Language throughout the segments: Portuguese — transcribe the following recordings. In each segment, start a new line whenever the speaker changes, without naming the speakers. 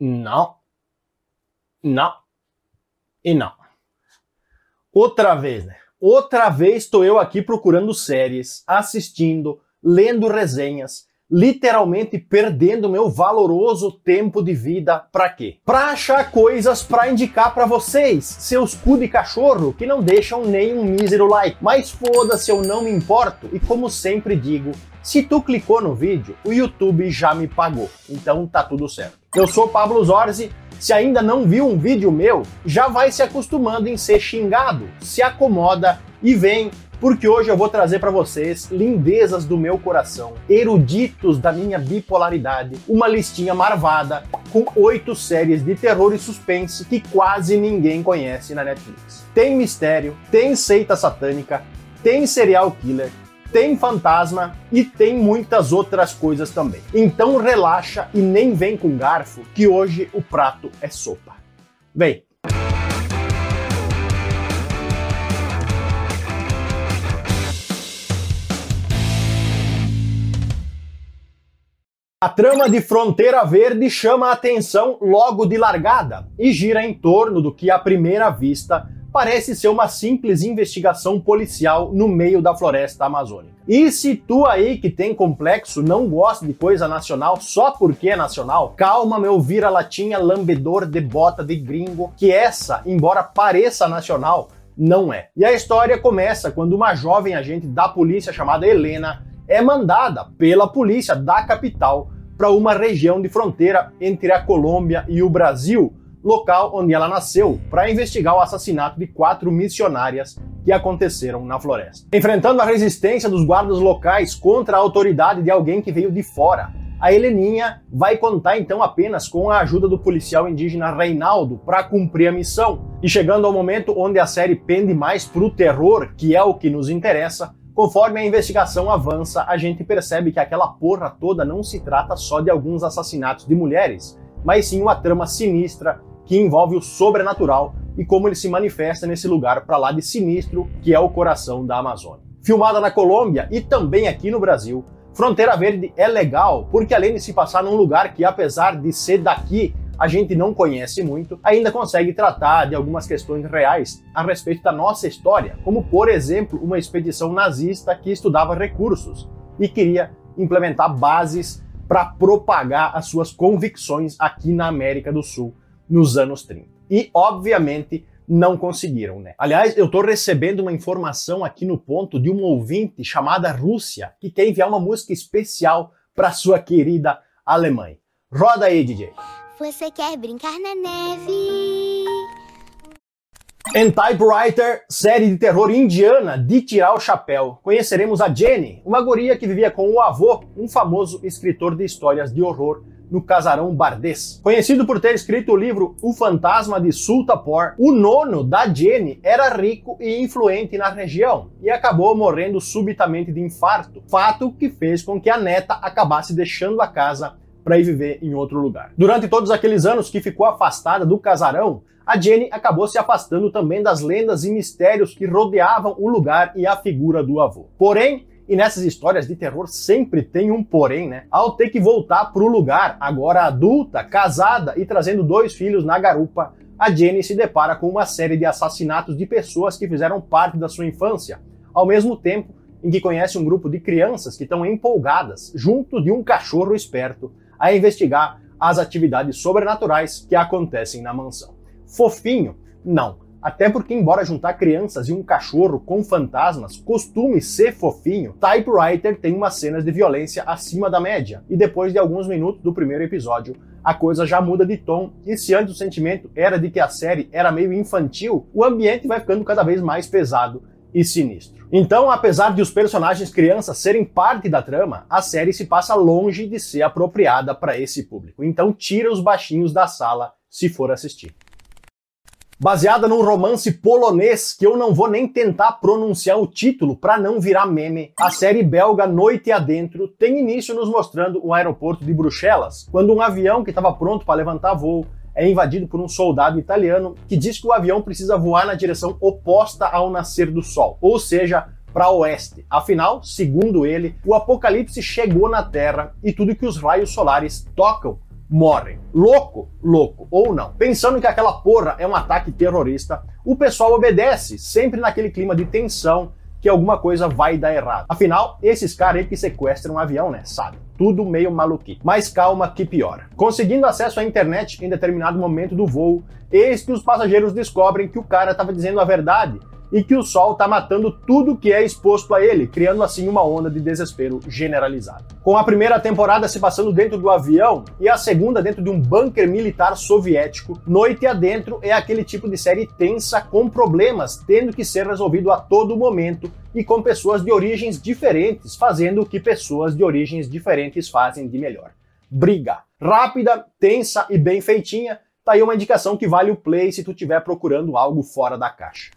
Não. Não. E não. Outra vez, né? Outra vez estou eu aqui procurando séries, assistindo, lendo resenhas, literalmente perdendo meu valoroso tempo de vida para quê? Para achar coisas para indicar para vocês, seus cu de cachorro que não deixam nem um mísero like. Mas foda-se, eu não me importo e como sempre digo, se tu clicou no vídeo, o YouTube já me pagou, então tá tudo certo. Eu sou Pablo Zorzi, se ainda não viu um vídeo meu, já vai se acostumando em ser xingado, se acomoda e vem porque hoje eu vou trazer para vocês lindezas do meu coração, eruditos da minha bipolaridade, uma listinha marvada com oito séries de terror e suspense que quase ninguém conhece na Netflix. Tem mistério, tem seita satânica, tem serial killer, tem fantasma e tem muitas outras coisas também. Então relaxa e nem vem com garfo, que hoje o prato é sopa. Vem! A trama de Fronteira Verde chama a atenção logo de largada e gira em torno do que, à primeira vista, parece ser uma simples investigação policial no meio da floresta amazônica. E se tu aí que tem complexo não gosta de coisa nacional só porque é nacional, calma meu vira-latinha lambedor de bota de gringo, que essa, embora pareça nacional, não é. E a história começa quando uma jovem agente da polícia chamada Helena é mandada pela polícia da capital para uma região de fronteira entre a Colômbia e o Brasil, local onde ela nasceu, para investigar o assassinato de quatro missionárias que aconteceram na floresta. Enfrentando a resistência dos guardas locais contra a autoridade de alguém que veio de fora, a Heleninha vai contar então apenas com a ajuda do policial indígena Reinaldo para cumprir a missão. E chegando ao momento onde a série pende mais pro terror, que é o que nos interessa, Conforme a investigação avança, a gente percebe que aquela porra toda não se trata só de alguns assassinatos de mulheres, mas sim uma trama sinistra que envolve o sobrenatural e como ele se manifesta nesse lugar para lá de sinistro que é o coração da Amazônia. Filmada na Colômbia e também aqui no Brasil, Fronteira Verde é legal porque além de se passar num lugar que apesar de ser daqui, a gente não conhece muito, ainda consegue tratar de algumas questões reais a respeito da nossa história, como por exemplo uma expedição nazista que estudava recursos e queria implementar bases para propagar as suas convicções aqui na América do Sul nos anos 30. E, obviamente, não conseguiram, né? Aliás, eu estou recebendo uma informação aqui no ponto de uma ouvinte chamada Rússia, que quer enviar uma música especial para sua querida Alemanha. Roda aí, DJ. Você quer brincar na neve? Em Typewriter, série de terror indiana de tirar o chapéu, conheceremos a Jenny, uma guria que vivia com o avô, um famoso escritor de histórias de horror no casarão Bardês. Conhecido por ter escrito o livro O Fantasma de Sultapur, o nono da Jenny era rico e influente na região e acabou morrendo subitamente de infarto, fato que fez com que a neta acabasse deixando a casa para ir viver em outro lugar. Durante todos aqueles anos que ficou afastada do casarão, a Jenny acabou se afastando também das lendas e mistérios que rodeavam o lugar e a figura do avô. Porém, e nessas histórias de terror sempre tem um porém, né? Ao ter que voltar para o lugar, agora adulta, casada e trazendo dois filhos na garupa, a Jenny se depara com uma série de assassinatos de pessoas que fizeram parte da sua infância, ao mesmo tempo em que conhece um grupo de crianças que estão empolgadas, junto de um cachorro esperto, a investigar as atividades sobrenaturais que acontecem na mansão. Fofinho? Não. Até porque, embora juntar crianças e um cachorro com fantasmas costume ser fofinho, Typewriter tem umas cenas de violência acima da média. E depois de alguns minutos do primeiro episódio, a coisa já muda de tom. E se antes o sentimento era de que a série era meio infantil, o ambiente vai ficando cada vez mais pesado e sinistro. Então, apesar de os personagens crianças serem parte da trama, a série se passa longe de ser apropriada para esse público. Então, tira os baixinhos da sala se for assistir. Baseada num romance polonês que eu não vou nem tentar pronunciar o título para não virar meme, a série belga Noite Adentro tem início nos mostrando o aeroporto de Bruxelas, quando um avião que estava pronto para levantar voo é invadido por um soldado italiano que diz que o avião precisa voar na direção oposta ao nascer do sol, ou seja, para oeste. Afinal, segundo ele, o apocalipse chegou na Terra e tudo que os raios solares tocam morrem. Louco, louco ou não. Pensando que aquela porra é um ataque terrorista, o pessoal obedece, sempre naquele clima de tensão que alguma coisa vai dar errado. Afinal, esses caras aí que sequestram um avião, né, sabe? Tudo meio maluquinho. Mas calma que piora. Conseguindo acesso à internet em determinado momento do voo, eis que os passageiros descobrem que o cara estava dizendo a verdade e que o Sol está matando tudo que é exposto a ele, criando assim uma onda de desespero generalizado. Com a primeira temporada se passando dentro do avião e a segunda dentro de um bunker militar soviético, Noite Adentro é aquele tipo de série tensa com problemas tendo que ser resolvido a todo momento e com pessoas de origens diferentes fazendo o que pessoas de origens diferentes fazem de melhor. Briga. Rápida, tensa e bem feitinha, tá aí uma indicação que vale o play se tu estiver procurando algo fora da caixa.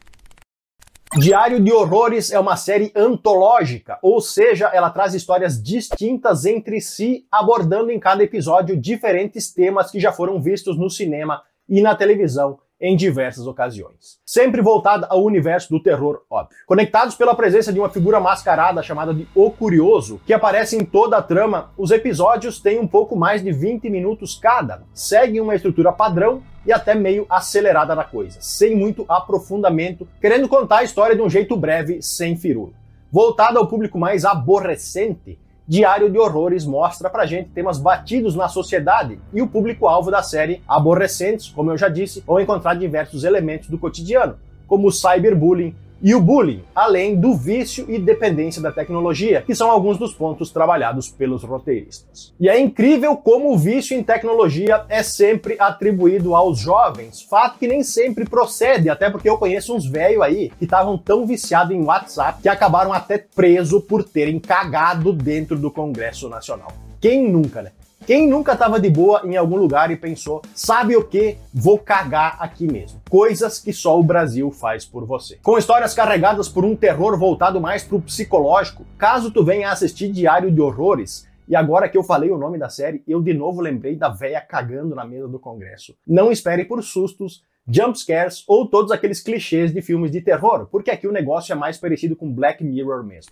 Diário de Horrores é uma série antológica, ou seja, ela traz histórias distintas entre si, abordando em cada episódio diferentes temas que já foram vistos no cinema e na televisão em diversas ocasiões. Sempre voltada ao universo do terror, óbvio. Conectados pela presença de uma figura mascarada chamada de O Curioso, que aparece em toda a trama, os episódios têm um pouco mais de 20 minutos cada, seguem uma estrutura padrão e até meio acelerada na coisa, sem muito aprofundamento, querendo contar a história de um jeito breve, sem firula. Voltado ao público mais aborrecente, Diário de Horrores mostra pra gente temas batidos na sociedade e o público-alvo da série, aborrecentes, como eu já disse, vão encontrar diversos elementos do cotidiano, como o cyberbullying, e o bullying, além do vício e dependência da tecnologia, que são alguns dos pontos trabalhados pelos roteiristas. E é incrível como o vício em tecnologia é sempre atribuído aos jovens, fato que nem sempre procede, até porque eu conheço uns velhos aí que estavam tão viciados em WhatsApp que acabaram até preso por terem cagado dentro do Congresso Nacional. Quem nunca, né? Quem nunca estava de boa em algum lugar e pensou, sabe o que? Vou cagar aqui mesmo. Coisas que só o Brasil faz por você. Com histórias carregadas por um terror voltado mais pro psicológico, caso tu venha assistir Diário de Horrores, e agora que eu falei o nome da série, eu de novo lembrei da véia cagando na mesa do Congresso. Não espere por sustos, jumpscares ou todos aqueles clichês de filmes de terror, porque aqui o negócio é mais parecido com Black Mirror mesmo.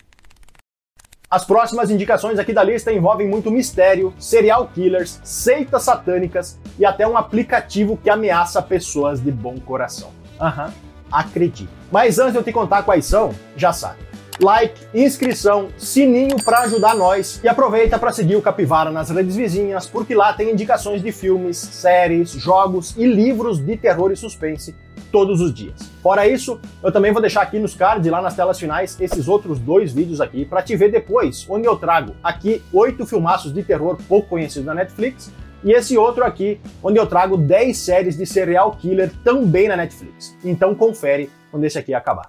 As próximas indicações aqui da lista envolvem muito mistério, serial killers, seitas satânicas e até um aplicativo que ameaça pessoas de bom coração. Aham, uhum, acredite. Mas antes de eu te contar quais são, já sabe like, inscrição, sininho para ajudar nós e aproveita para seguir o Capivara nas redes vizinhas, porque lá tem indicações de filmes, séries, jogos e livros de terror e suspense todos os dias. Fora isso, eu também vou deixar aqui nos cards e lá nas telas finais esses outros dois vídeos aqui para te ver depois, onde eu trago aqui oito filmaços de terror pouco conhecidos da Netflix e esse outro aqui, onde eu trago 10 séries de serial killer também na Netflix. Então confere quando esse aqui acabar.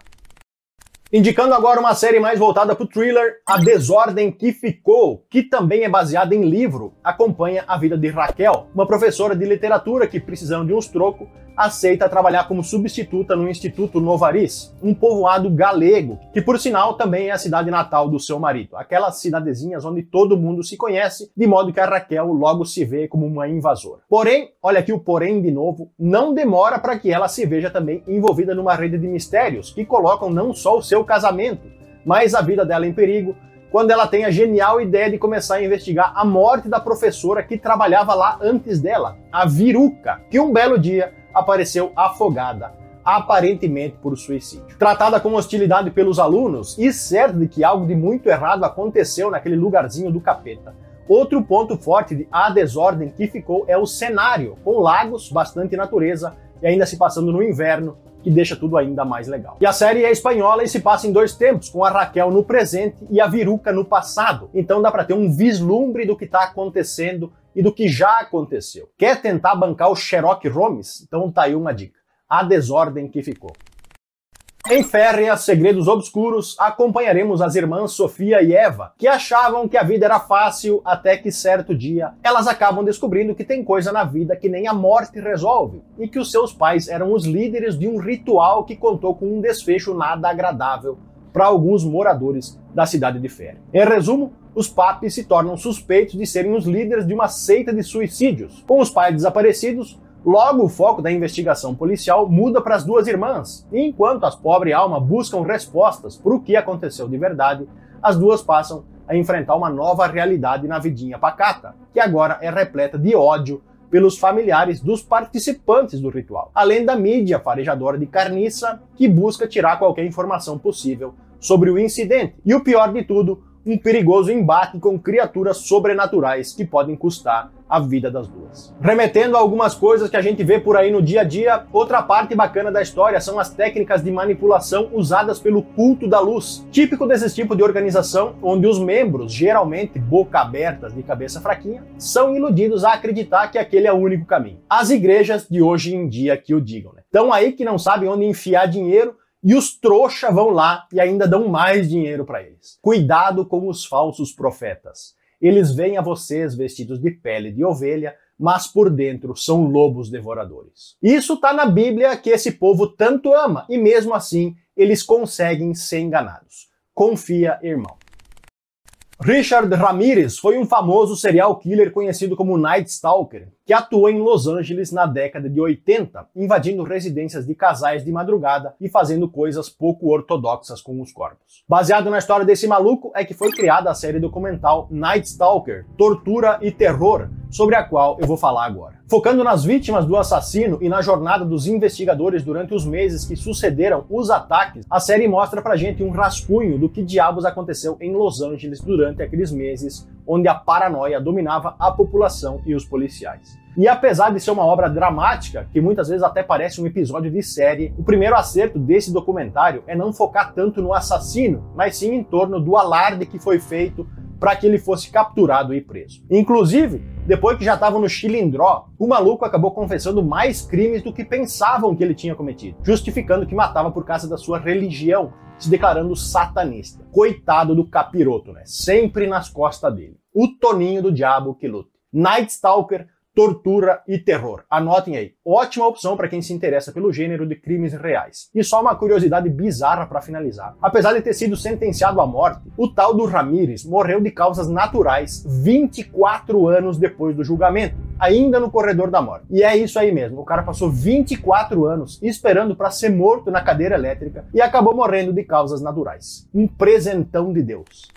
Indicando agora uma série mais voltada para o thriller, A Desordem que Ficou, que também é baseada em livro, acompanha a vida de Raquel, uma professora de literatura que, precisando de uns trocos, aceita trabalhar como substituta no Instituto Novaris, um povoado galego, que por sinal também é a cidade natal do seu marido, aquelas cidadezinhas onde todo mundo se conhece, de modo que a Raquel logo se vê como uma invasora. Porém, olha aqui o porém de novo, não demora para que ela se veja também envolvida numa rede de mistérios que colocam não só o seu casamento, mas a vida dela em perigo, quando ela tem a genial ideia de começar a investigar a morte da professora que trabalhava lá antes dela, a Viruca, que um belo dia apareceu afogada, aparentemente por suicídio. Tratada com hostilidade pelos alunos e certa de que algo de muito errado aconteceu naquele lugarzinho do capeta. Outro ponto forte de A Desordem que ficou é o cenário, com lagos, bastante natureza e ainda se passando no inverno, que deixa tudo ainda mais legal. E a série é espanhola e se passa em dois tempos, com a Raquel no presente e a Viruca no passado. Então dá para ter um vislumbre do que está acontecendo e do que já aconteceu. Quer tentar bancar o Sherlock Holmes? Então tá aí uma dica. A desordem que ficou. Em Férrea, Segredos Obscuros, acompanharemos as irmãs Sofia e Eva, que achavam que a vida era fácil até que certo dia elas acabam descobrindo que tem coisa na vida que nem a morte resolve e que os seus pais eram os líderes de um ritual que contou com um desfecho nada agradável para alguns moradores da cidade de Férrea. Em resumo, os papis se tornam suspeitos de serem os líderes de uma seita de suicídios. Com os pais desaparecidos, logo o foco da investigação policial muda para as duas irmãs, e enquanto as pobres almas buscam respostas para o que aconteceu de verdade, as duas passam a enfrentar uma nova realidade na vidinha pacata, que agora é repleta de ódio pelos familiares dos participantes do ritual, além da mídia farejadora de carniça que busca tirar qualquer informação possível sobre o incidente. E o pior de tudo, um perigoso embate com criaturas sobrenaturais que podem custar a vida das duas. Remetendo a algumas coisas que a gente vê por aí no dia a dia, outra parte bacana da história são as técnicas de manipulação usadas pelo culto da luz, típico desse tipo de organização onde os membros, geralmente boca abertas de cabeça fraquinha, são iludidos a acreditar que aquele é o único caminho. As igrejas de hoje em dia que o digam, né? Estão aí que não sabem onde enfiar dinheiro e os trouxa vão lá e ainda dão mais dinheiro para eles. Cuidado com os falsos profetas. Eles vêm a vocês vestidos de pele de ovelha, mas por dentro são lobos devoradores. Isso está na Bíblia que esse povo tanto ama, e mesmo assim eles conseguem ser enganados. Confia, irmão. Richard Ramirez foi um famoso serial killer conhecido como Night Stalker, que atuou em Los Angeles na década de 80, invadindo residências de casais de madrugada e fazendo coisas pouco ortodoxas com os corpos. Baseado na história desse maluco é que foi criada a série documental Night Stalker, Tortura e Terror, sobre a qual eu vou falar agora. Focando nas vítimas do assassino e na jornada dos investigadores durante os meses que sucederam os ataques, a série mostra pra gente um rascunho do que diabos aconteceu em Los Angeles durante aqueles meses onde a paranoia dominava a população e os policiais. E apesar de ser uma obra dramática, que muitas vezes até parece um episódio de série, o primeiro acerto desse documentário é não focar tanto no assassino, mas sim em torno do alarde que foi feito para que ele fosse capturado e preso. Inclusive, depois que já estava no chilindró, o maluco acabou confessando mais crimes do que pensavam que ele tinha cometido, justificando que matava por causa da sua religião, se declarando satanista. Coitado do capiroto, né? Sempre nas costas dele. O Toninho do Diabo que luta. Night Stalker tortura e terror. Anotem aí. Ótima opção para quem se interessa pelo gênero de crimes reais. E só uma curiosidade bizarra para finalizar. Apesar de ter sido sentenciado à morte, o tal do Ramírez morreu de causas naturais 24 anos depois do julgamento, ainda no corredor da morte. E é isso aí mesmo. O cara passou 24 anos esperando para ser morto na cadeira elétrica e acabou morrendo de causas naturais. Um presentão de Deus.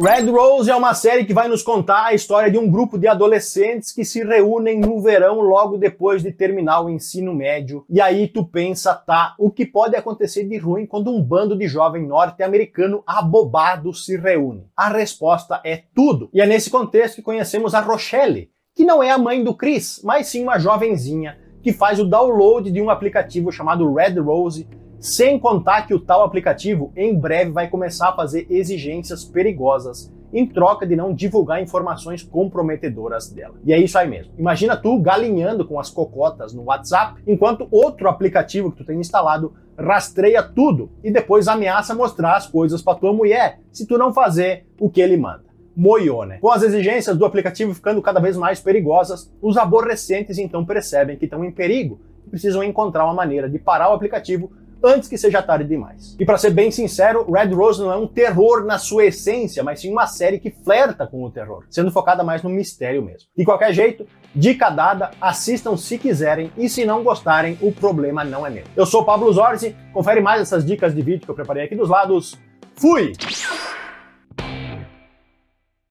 Red Rose é uma série que vai nos contar a história de um grupo de adolescentes que se reúnem no verão logo depois de terminar o ensino médio. E aí tu pensa, tá, o que pode acontecer de ruim quando um bando de jovem norte-americano abobado se reúne? A resposta é tudo. E é nesse contexto que conhecemos a Rochelle, que não é a mãe do Chris, mas sim uma jovenzinha que faz o download de um aplicativo chamado Red Rose sem contar que o tal aplicativo em breve vai começar a fazer exigências perigosas em troca de não divulgar informações comprometedoras dela. E é isso aí mesmo. Imagina tu galinhando com as cocotas no WhatsApp, enquanto outro aplicativo que tu tem instalado rastreia tudo e depois ameaça mostrar as coisas para tua mulher se tu não fazer o que ele manda. Moione. Com as exigências do aplicativo ficando cada vez mais perigosas, os aborrecentes então percebem que estão em perigo e precisam encontrar uma maneira de parar o aplicativo antes que seja tarde demais. E para ser bem sincero, Red Rose não é um terror na sua essência, mas sim uma série que flerta com o terror, sendo focada mais no mistério mesmo. De qualquer jeito, dica dada, assistam se quiserem e se não gostarem, o problema não é meu. Eu sou Pablo Zorzi, confere mais essas dicas de vídeo que eu preparei aqui dos lados. Fui!